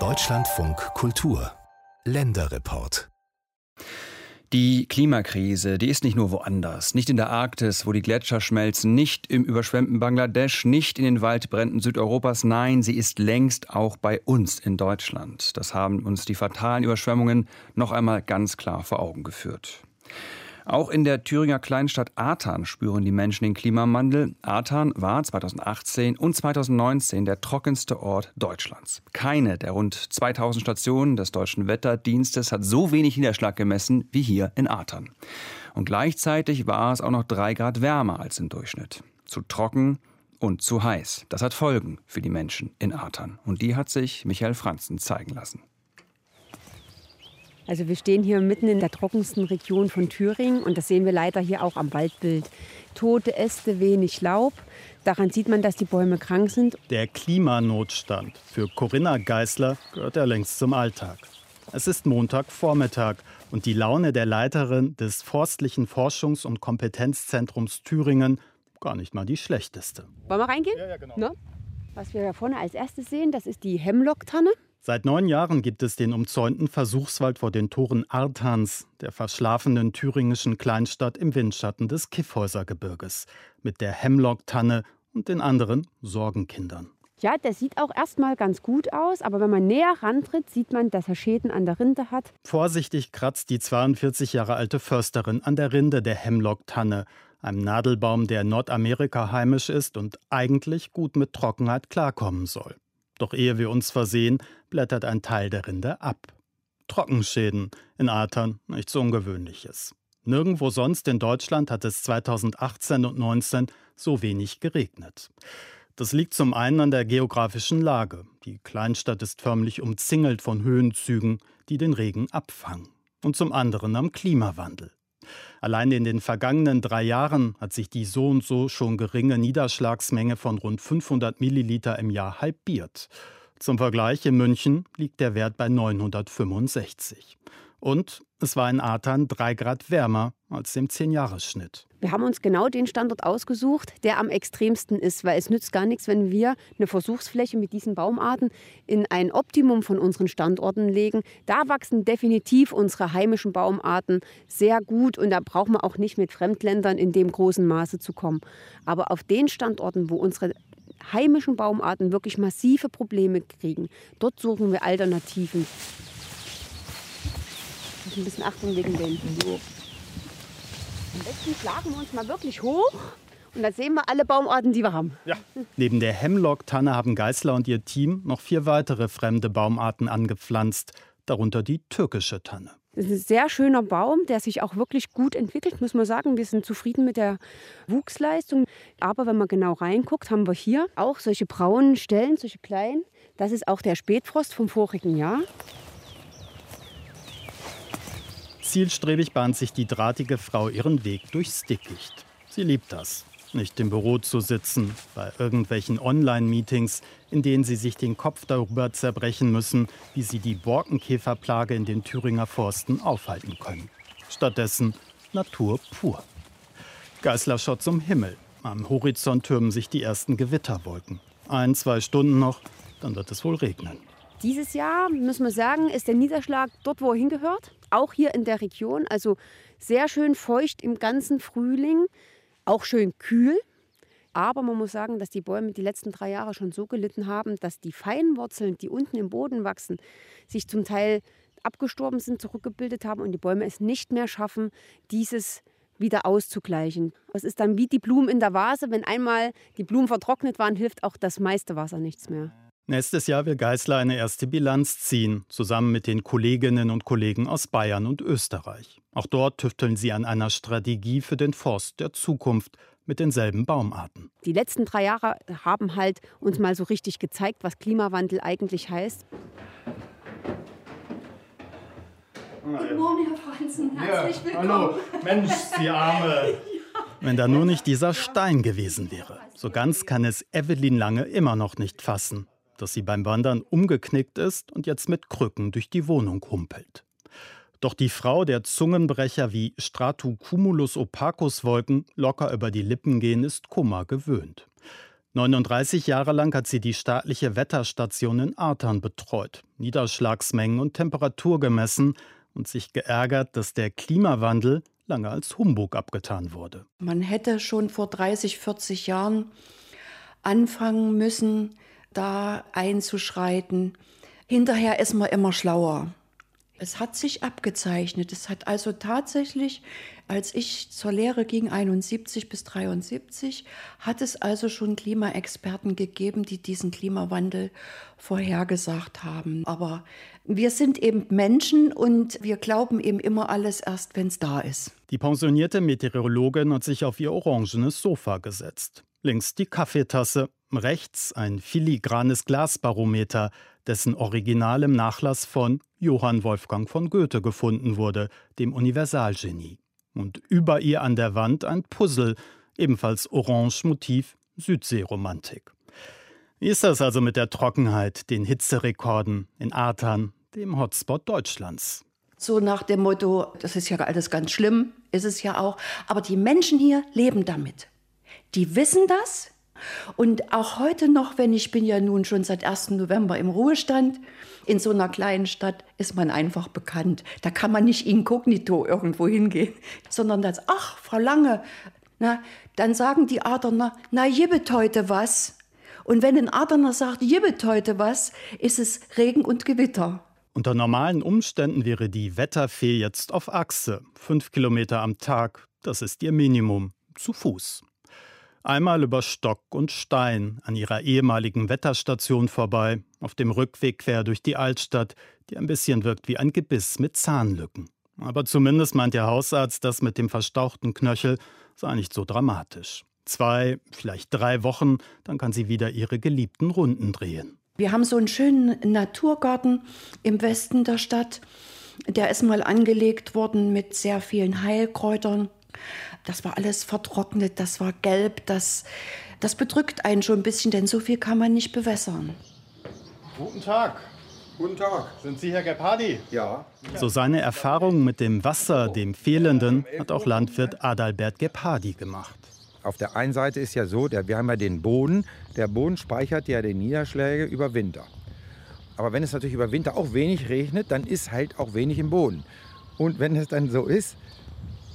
Deutschlandfunk Kultur Länderreport die Klimakrise, die ist nicht nur woanders, nicht in der Arktis, wo die Gletscher schmelzen, nicht im überschwemmten Bangladesch, nicht in den Waldbränden Südeuropas, nein, sie ist längst auch bei uns in Deutschland. Das haben uns die fatalen Überschwemmungen noch einmal ganz klar vor Augen geführt. Auch in der Thüringer Kleinstadt Artan spüren die Menschen den Klimawandel. Artan war 2018 und 2019 der trockenste Ort Deutschlands. Keine der rund 2000 Stationen des deutschen Wetterdienstes hat so wenig Niederschlag gemessen wie hier in Artan. Und gleichzeitig war es auch noch drei Grad wärmer als im Durchschnitt. Zu trocken und zu heiß. Das hat Folgen für die Menschen in Artan. Und die hat sich Michael Franzen zeigen lassen. Also wir stehen hier mitten in der trockensten Region von Thüringen und das sehen wir leider hier auch am Waldbild. Tote Äste, wenig Laub. Daran sieht man, dass die Bäume krank sind. Der Klimanotstand für Corinna Geißler gehört ja längst zum Alltag. Es ist Montagvormittag und die Laune der Leiterin des Forstlichen Forschungs- und Kompetenzzentrums Thüringen gar nicht mal die schlechteste. Wollen wir reingehen? Ja, ja, genau. Ne? Was wir da vorne als erstes sehen, das ist die Hemlocktanne. Seit neun Jahren gibt es den umzäunten Versuchswald vor den Toren Artans, der verschlafenen thüringischen Kleinstadt im Windschatten des Kiffhäusergebirges, mit der Hemlock-Tanne und den anderen Sorgenkindern. Ja, der sieht auch erstmal ganz gut aus, aber wenn man näher rantritt, sieht man, dass er Schäden an der Rinde hat. Vorsichtig kratzt die 42 Jahre alte Försterin an der Rinde der Hemlock-Tanne, einem Nadelbaum, der in Nordamerika heimisch ist und eigentlich gut mit Trockenheit klarkommen soll. Doch ehe wir uns versehen, blättert ein Teil der Rinde ab. Trockenschäden in Atern nichts Ungewöhnliches. Nirgendwo sonst in Deutschland hat es 2018 und 2019 so wenig geregnet. Das liegt zum einen an der geografischen Lage. Die Kleinstadt ist förmlich umzingelt von Höhenzügen, die den Regen abfangen. Und zum anderen am Klimawandel. Allein in den vergangenen drei Jahren hat sich die so und so schon geringe Niederschlagsmenge von rund 500 Milliliter im Jahr halbiert. Zum Vergleich in München liegt der Wert bei 965. Und es war in Atern drei Grad wärmer als im Zehnjahresschnitt. Wir haben uns genau den Standort ausgesucht, der am extremsten ist, weil es nützt gar nichts, wenn wir eine Versuchsfläche mit diesen Baumarten in ein Optimum von unseren Standorten legen. Da wachsen definitiv unsere heimischen Baumarten sehr gut und da braucht man auch nicht mit Fremdländern in dem großen Maße zu kommen. Aber auf den Standorten, wo unsere heimischen Baumarten wirklich massive Probleme kriegen, dort suchen wir Alternativen ein bisschen Achtung wegen den. So. Am besten schlagen wir uns mal wirklich hoch. Und dann sehen wir alle Baumarten, die wir haben. Ja. Neben der Hemlock-Tanne haben Geißler und ihr Team noch vier weitere fremde Baumarten angepflanzt, darunter die türkische Tanne. Das ist ein sehr schöner Baum, der sich auch wirklich gut entwickelt, muss man sagen. Wir sind zufrieden mit der Wuchsleistung. Aber wenn man genau reinguckt, haben wir hier auch solche braunen Stellen, solche kleinen. Das ist auch der Spätfrost vom vorigen Jahr. Zielstrebig bahnt sich die drahtige Frau ihren Weg durchs Dickicht. Sie liebt das, nicht im Büro zu sitzen, bei irgendwelchen Online-Meetings, in denen sie sich den Kopf darüber zerbrechen müssen, wie sie die Borkenkäferplage in den Thüringer Forsten aufhalten können. Stattdessen Natur pur. Geißler schaut zum Himmel. Am Horizont türmen sich die ersten Gewitterwolken. Ein, zwei Stunden noch, dann wird es wohl regnen. Dieses Jahr, müssen wir sagen, ist der Niederschlag dort, wo er hingehört auch hier in der Region. Also sehr schön feucht im ganzen Frühling, auch schön kühl. Aber man muss sagen, dass die Bäume die letzten drei Jahre schon so gelitten haben, dass die feinen Wurzeln, die unten im Boden wachsen, sich zum Teil abgestorben sind, zurückgebildet haben und die Bäume es nicht mehr schaffen, dieses wieder auszugleichen. Es ist dann wie die Blumen in der Vase. Wenn einmal die Blumen vertrocknet waren, hilft auch das meiste Wasser nichts mehr. Nächstes Jahr will Geißler eine erste Bilanz ziehen, zusammen mit den Kolleginnen und Kollegen aus Bayern und Österreich. Auch dort tüfteln sie an einer Strategie für den Forst der Zukunft mit denselben Baumarten. Die letzten drei Jahre haben halt uns mal so richtig gezeigt, was Klimawandel eigentlich heißt. Guten Morgen, Herr Franzen. Herzlich ja, willkommen. Hallo, Mensch, Sie Arme. Wenn da nur nicht dieser Stein gewesen wäre. So ganz kann es Evelyn Lange immer noch nicht fassen dass sie beim Wandern umgeknickt ist und jetzt mit Krücken durch die Wohnung humpelt. Doch die Frau, der Zungenbrecher wie Stratocumulus opacus Wolken locker über die Lippen gehen, ist Kummer gewöhnt. 39 Jahre lang hat sie die staatliche Wetterstation in Artern betreut, Niederschlagsmengen und Temperatur gemessen und sich geärgert, dass der Klimawandel lange als Humbug abgetan wurde. Man hätte schon vor 30, 40 Jahren anfangen müssen, da einzuschreiten. Hinterher ist man immer schlauer. Es hat sich abgezeichnet. Es hat also tatsächlich, als ich zur Lehre ging, 71 bis 73, hat es also schon Klimaexperten gegeben, die diesen Klimawandel vorhergesagt haben. Aber wir sind eben Menschen und wir glauben eben immer alles erst, wenn es da ist. Die pensionierte Meteorologin hat sich auf ihr orangenes Sofa gesetzt. Links die Kaffeetasse, rechts ein filigranes Glasbarometer, dessen Original im Nachlass von Johann Wolfgang von Goethe gefunden wurde, dem Universalgenie. Und über ihr an der Wand ein Puzzle, ebenfalls Orange Motiv Südseeromantik. Wie ist das also mit der Trockenheit, den Hitzerekorden in Artern, dem Hotspot Deutschlands? So nach dem Motto, das ist ja alles ganz schlimm, ist es ja auch. Aber die Menschen hier leben damit. Die wissen das, und auch heute noch, wenn ich bin ja nun schon seit 1. November im Ruhestand, in so einer kleinen Stadt ist man einfach bekannt. Da kann man nicht inkognito irgendwo hingehen, sondern das, ach, Frau Lange, na, dann sagen die Aderner, na, jibbet heute was. Und wenn ein Aderner sagt, jibbet heute was, ist es Regen und Gewitter. Unter normalen Umständen wäre die Wetterfee jetzt auf Achse. Fünf Kilometer am Tag, das ist ihr Minimum. Zu Fuß. Einmal über Stock und Stein an ihrer ehemaligen Wetterstation vorbei, auf dem Rückweg quer durch die Altstadt, die ein bisschen wirkt wie ein Gebiss mit Zahnlücken. Aber zumindest meint der Hausarzt, das mit dem verstauchten Knöchel sei nicht so dramatisch. Zwei, vielleicht drei Wochen, dann kann sie wieder ihre geliebten Runden drehen. Wir haben so einen schönen Naturgarten im Westen der Stadt. Der ist mal angelegt worden mit sehr vielen Heilkräutern. Das war alles vertrocknet, das war gelb, das, das bedrückt einen schon ein bisschen, denn so viel kann man nicht bewässern. Guten Tag. Guten Tag. Sind Sie Herr Gepardi? Ja. So seine Erfahrungen mit dem Wasser, dem Fehlenden, hat auch Landwirt Adalbert Gepardi gemacht. Auf der einen Seite ist ja so, wir haben ja den Boden. Der Boden speichert ja die Niederschläge über Winter. Aber wenn es natürlich über Winter auch wenig regnet, dann ist halt auch wenig im Boden. Und wenn es dann so ist,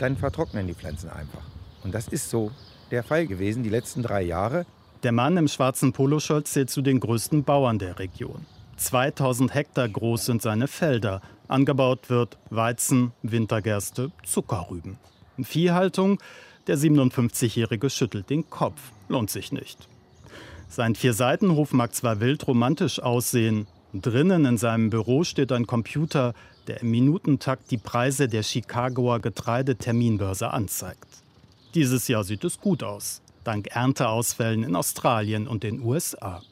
dann vertrocknen die Pflanzen einfach. Und das ist so der Fall gewesen die letzten drei Jahre. Der Mann im schwarzen Poloscholz zählt zu den größten Bauern der Region. 2000 Hektar groß sind seine Felder. Angebaut wird Weizen, Wintergerste, Zuckerrüben. Viehhaltung, der 57-Jährige schüttelt den Kopf. Lohnt sich nicht. Sein Vierseitenhof mag zwar wild romantisch aussehen. Drinnen in seinem Büro steht ein Computer, der im Minutentakt die Preise der Chicagoer Getreideterminbörse anzeigt. Dieses Jahr sieht es gut aus, dank Ernteausfällen in Australien und den USA.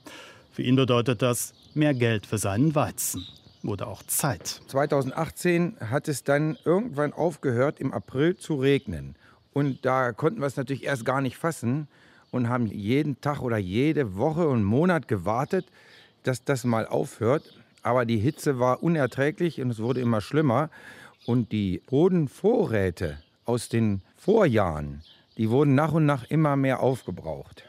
Für ihn bedeutet das mehr Geld für seinen Weizen oder auch Zeit. 2018 hat es dann irgendwann aufgehört, im April zu regnen. Und da konnten wir es natürlich erst gar nicht fassen und haben jeden Tag oder jede Woche und Monat gewartet, dass das mal aufhört. Aber die Hitze war unerträglich und es wurde immer schlimmer. Und die Bodenvorräte aus den Vorjahren, die wurden nach und nach immer mehr aufgebraucht.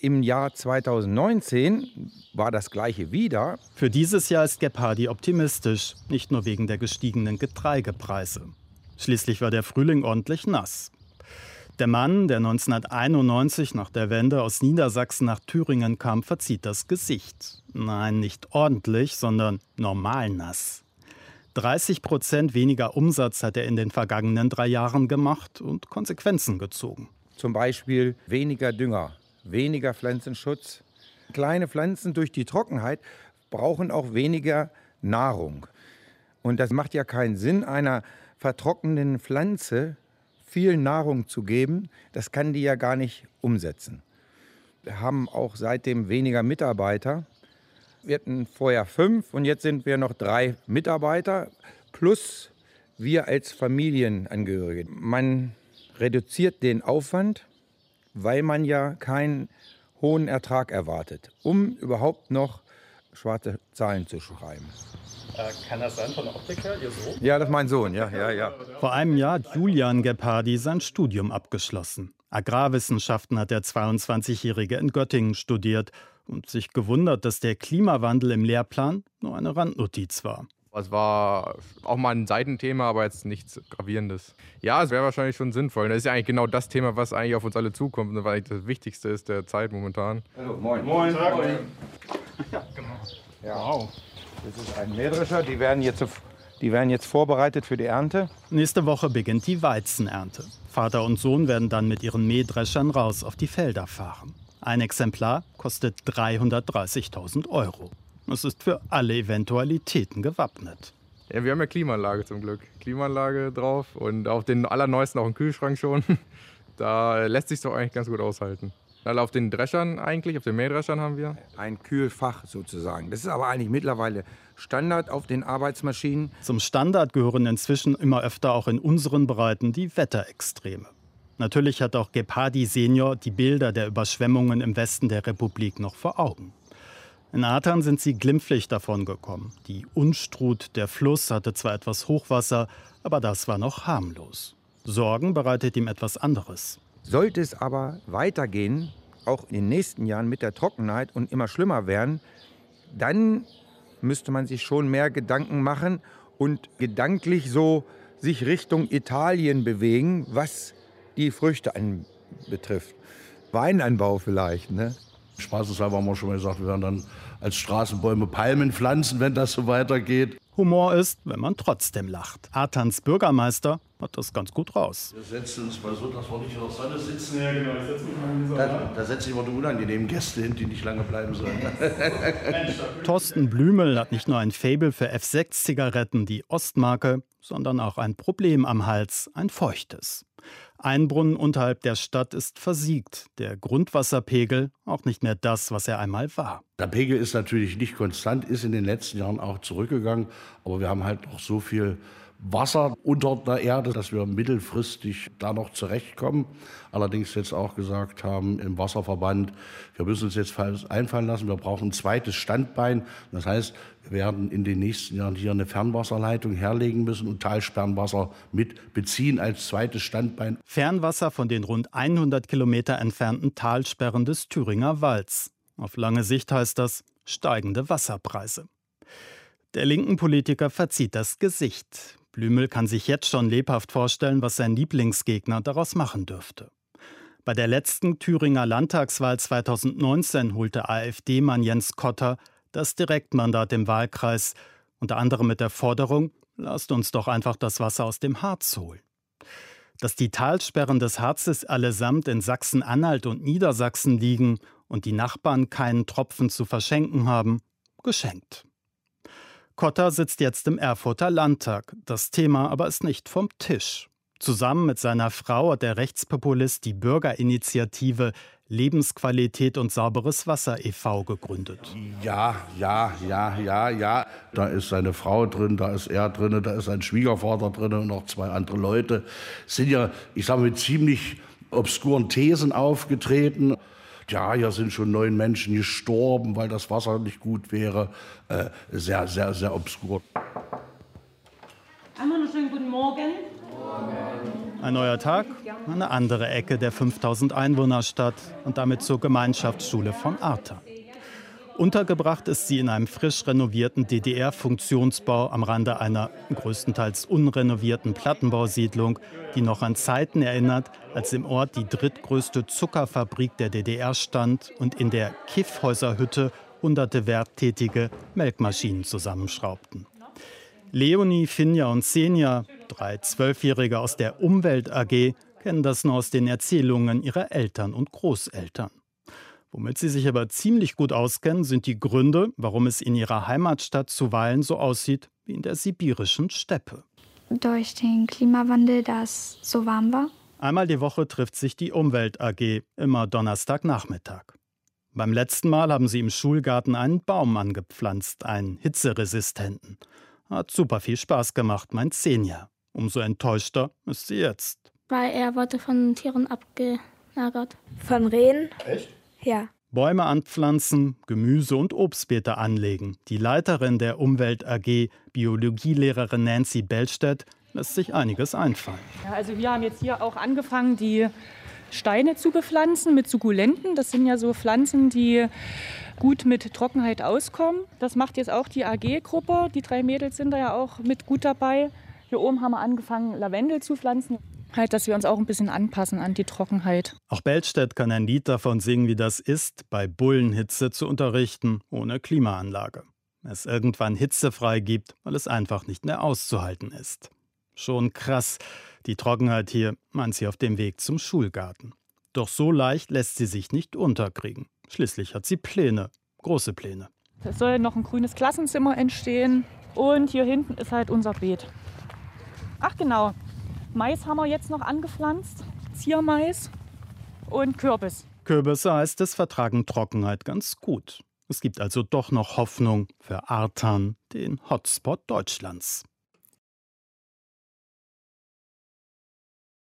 Im Jahr 2019 war das gleiche wieder. Für dieses Jahr ist Gepardi optimistisch, nicht nur wegen der gestiegenen Getreidepreise. Schließlich war der Frühling ordentlich nass. Der Mann, der 1991 nach der Wende aus Niedersachsen nach Thüringen kam, verzieht das Gesicht. Nein, nicht ordentlich, sondern normal nass. 30 Prozent weniger Umsatz hat er in den vergangenen drei Jahren gemacht und Konsequenzen gezogen. Zum Beispiel weniger Dünger, weniger Pflanzenschutz. Kleine Pflanzen durch die Trockenheit brauchen auch weniger Nahrung. Und das macht ja keinen Sinn, einer vertrocknenden Pflanze viel Nahrung zu geben, das kann die ja gar nicht umsetzen. Wir haben auch seitdem weniger Mitarbeiter. Wir hatten vorher fünf und jetzt sind wir noch drei Mitarbeiter plus wir als Familienangehörige. Man reduziert den Aufwand, weil man ja keinen hohen Ertrag erwartet, um überhaupt noch schwarze Zahlen zu schreiben. Äh, kann das sein von der Optik her, Ihr Sohn? Ja, das ist mein Sohn, ja, ja, ja. Vor einem Jahr hat Julian Gepardi sein Studium abgeschlossen. Agrarwissenschaften hat der 22-Jährige in Göttingen studiert und sich gewundert, dass der Klimawandel im Lehrplan nur eine Randnotiz war. Es war auch mal ein Seitenthema, aber jetzt nichts Gravierendes. Ja, es wäre wahrscheinlich schon sinnvoll. Das ist ja eigentlich genau das Thema, was eigentlich auf uns alle zukommt, weil das Wichtigste ist der Zeit momentan. Hallo, moin. Moin. moin. Ja, genau. Ja. Wow. Das ist ein Mähdrescher, die werden, jetzt, die werden jetzt vorbereitet für die Ernte. Nächste Woche beginnt die Weizenernte. Vater und Sohn werden dann mit ihren Mähdreschern raus auf die Felder fahren. Ein Exemplar kostet 330.000 Euro. Es ist für alle Eventualitäten gewappnet. Ja, wir haben ja Klimaanlage zum Glück. Klimaanlage drauf und auf den allerneuesten auch einen Kühlschrank schon. Da lässt sich doch eigentlich ganz gut aushalten. Also auf den Dreschern eigentlich, auf den Mähdreschern haben wir? Ein Kühlfach sozusagen. Das ist aber eigentlich mittlerweile Standard auf den Arbeitsmaschinen. Zum Standard gehören inzwischen immer öfter auch in unseren Breiten die Wetterextreme. Natürlich hat auch Gepardi Senior die Bilder der Überschwemmungen im Westen der Republik noch vor Augen. In Atern sind sie glimpflich davongekommen. Die Unstrut, der Fluss, hatte zwar etwas Hochwasser, aber das war noch harmlos. Sorgen bereitet ihm etwas anderes. Sollte es aber weitergehen, auch in den nächsten Jahren mit der Trockenheit und immer schlimmer werden, dann müsste man sich schon mehr Gedanken machen und gedanklich so sich Richtung Italien bewegen, was die Früchte anbetrifft. Weinanbau vielleicht, ne? Spaßeshalber haben wir schon mal gesagt, wir werden dann als Straßenbäume Palmen pflanzen, wenn das so weitergeht. Humor ist, wenn man trotzdem lacht. Atans Bürgermeister hat das ganz gut raus. Wir setzen uns mal so, dass wir nicht in der Sonne sitzen. Ja, genau. Ich setze mich mal in die Sonne. Da, da setze ich immer die unangenehmen Gäste hin, die nicht lange bleiben sollen. Thorsten Blümel hat nicht nur ein Faible für F6-Zigaretten, die Ostmarke, sondern auch ein Problem am Hals, ein feuchtes. Ein Brunnen unterhalb der Stadt ist versiegt, der Grundwasserpegel auch nicht mehr das, was er einmal war. Der Pegel ist natürlich nicht konstant, ist in den letzten Jahren auch zurückgegangen, aber wir haben halt noch so viel Wasser unter der Erde, dass wir mittelfristig da noch zurechtkommen. Allerdings jetzt auch gesagt haben im Wasserverband, wir müssen uns jetzt einfallen lassen, wir brauchen ein zweites Standbein. Das heißt, wir werden in den nächsten Jahren hier eine Fernwasserleitung herlegen müssen und Talsperrenwasser mit beziehen als zweites Standbein. Fernwasser von den rund 100 Kilometer entfernten Talsperren des Thüringer Walds. Auf lange Sicht heißt das steigende Wasserpreise. Der linken Politiker verzieht das Gesicht. Blümel kann sich jetzt schon lebhaft vorstellen, was sein Lieblingsgegner daraus machen dürfte. Bei der letzten Thüringer Landtagswahl 2019 holte AfD-Mann Jens Kotter das Direktmandat im Wahlkreis, unter anderem mit der Forderung, lasst uns doch einfach das Wasser aus dem Harz holen. Dass die Talsperren des Harzes allesamt in Sachsen-Anhalt und Niedersachsen liegen und die Nachbarn keinen Tropfen zu verschenken haben, geschenkt. Kotter sitzt jetzt im Erfurter Landtag. Das Thema aber ist nicht vom Tisch. Zusammen mit seiner Frau hat der Rechtspopulist die Bürgerinitiative Lebensqualität und sauberes Wasser e.V. gegründet. Ja, ja, ja, ja, ja. Da ist seine Frau drin, da ist er drin, da ist sein Schwiegervater drin und noch zwei andere Leute. Sind ja, ich sage mal, ziemlich obskuren Thesen aufgetreten ja, hier sind schon neun Menschen gestorben, weil das Wasser nicht gut wäre. Äh, sehr, sehr, sehr obskur. Einmal einen schönen guten Morgen. Ein neuer Tag, eine andere Ecke der 5000 Einwohnerstadt und damit zur Gemeinschaftsschule von Arta. Untergebracht ist sie in einem frisch renovierten DDR-Funktionsbau am Rande einer größtenteils unrenovierten Plattenbausiedlung, die noch an Zeiten erinnert, als im Ort die drittgrößte Zuckerfabrik der DDR stand und in der Kiffhäuserhütte hunderte werktätige Melkmaschinen zusammenschraubten. Leonie, Finja und Senja, drei Zwölfjährige aus der Umwelt AG, kennen das nur aus den Erzählungen ihrer Eltern und Großeltern. Womit sie sich aber ziemlich gut auskennen, sind die Gründe, warum es in ihrer Heimatstadt zuweilen so aussieht wie in der sibirischen Steppe. Durch den Klimawandel, da es so warm war. Einmal die Woche trifft sich die Umwelt AG, immer Donnerstagnachmittag. Beim letzten Mal haben sie im Schulgarten einen Baum angepflanzt, einen hitzeresistenten. Hat super viel Spaß gemacht, meint Senja. Umso enttäuschter ist sie jetzt. Weil er wurde von Tieren abgelagert. Von Rehen? Echt? Ja. Bäume anpflanzen, Gemüse und Obstbeete anlegen. Die Leiterin der Umwelt AG, Biologielehrerin Nancy Bellstedt, lässt sich einiges einfallen. Ja, also wir haben jetzt hier auch angefangen, die Steine zu bepflanzen mit Sukkulenten. Das sind ja so Pflanzen, die gut mit Trockenheit auskommen. Das macht jetzt auch die AG-Gruppe. Die drei Mädels sind da ja auch mit gut dabei. Hier oben haben wir angefangen, Lavendel zu pflanzen. Halt, dass wir uns auch ein bisschen anpassen an die Trockenheit. Auch Belstedt kann ein Lied davon singen, wie das ist, bei Bullenhitze zu unterrichten, ohne Klimaanlage. Es irgendwann hitzefrei gibt, weil es einfach nicht mehr auszuhalten ist. Schon krass, die Trockenheit hier, meint sie auf dem Weg zum Schulgarten. Doch so leicht lässt sie sich nicht unterkriegen. Schließlich hat sie Pläne, große Pläne. Es soll noch ein grünes Klassenzimmer entstehen und hier hinten ist halt unser Beet. Ach genau, Mais haben wir jetzt noch angepflanzt, Ziermais und Kürbis. Kürbisse heißt es vertragen Trockenheit ganz gut. Es gibt also doch noch Hoffnung für Artan, den Hotspot Deutschlands.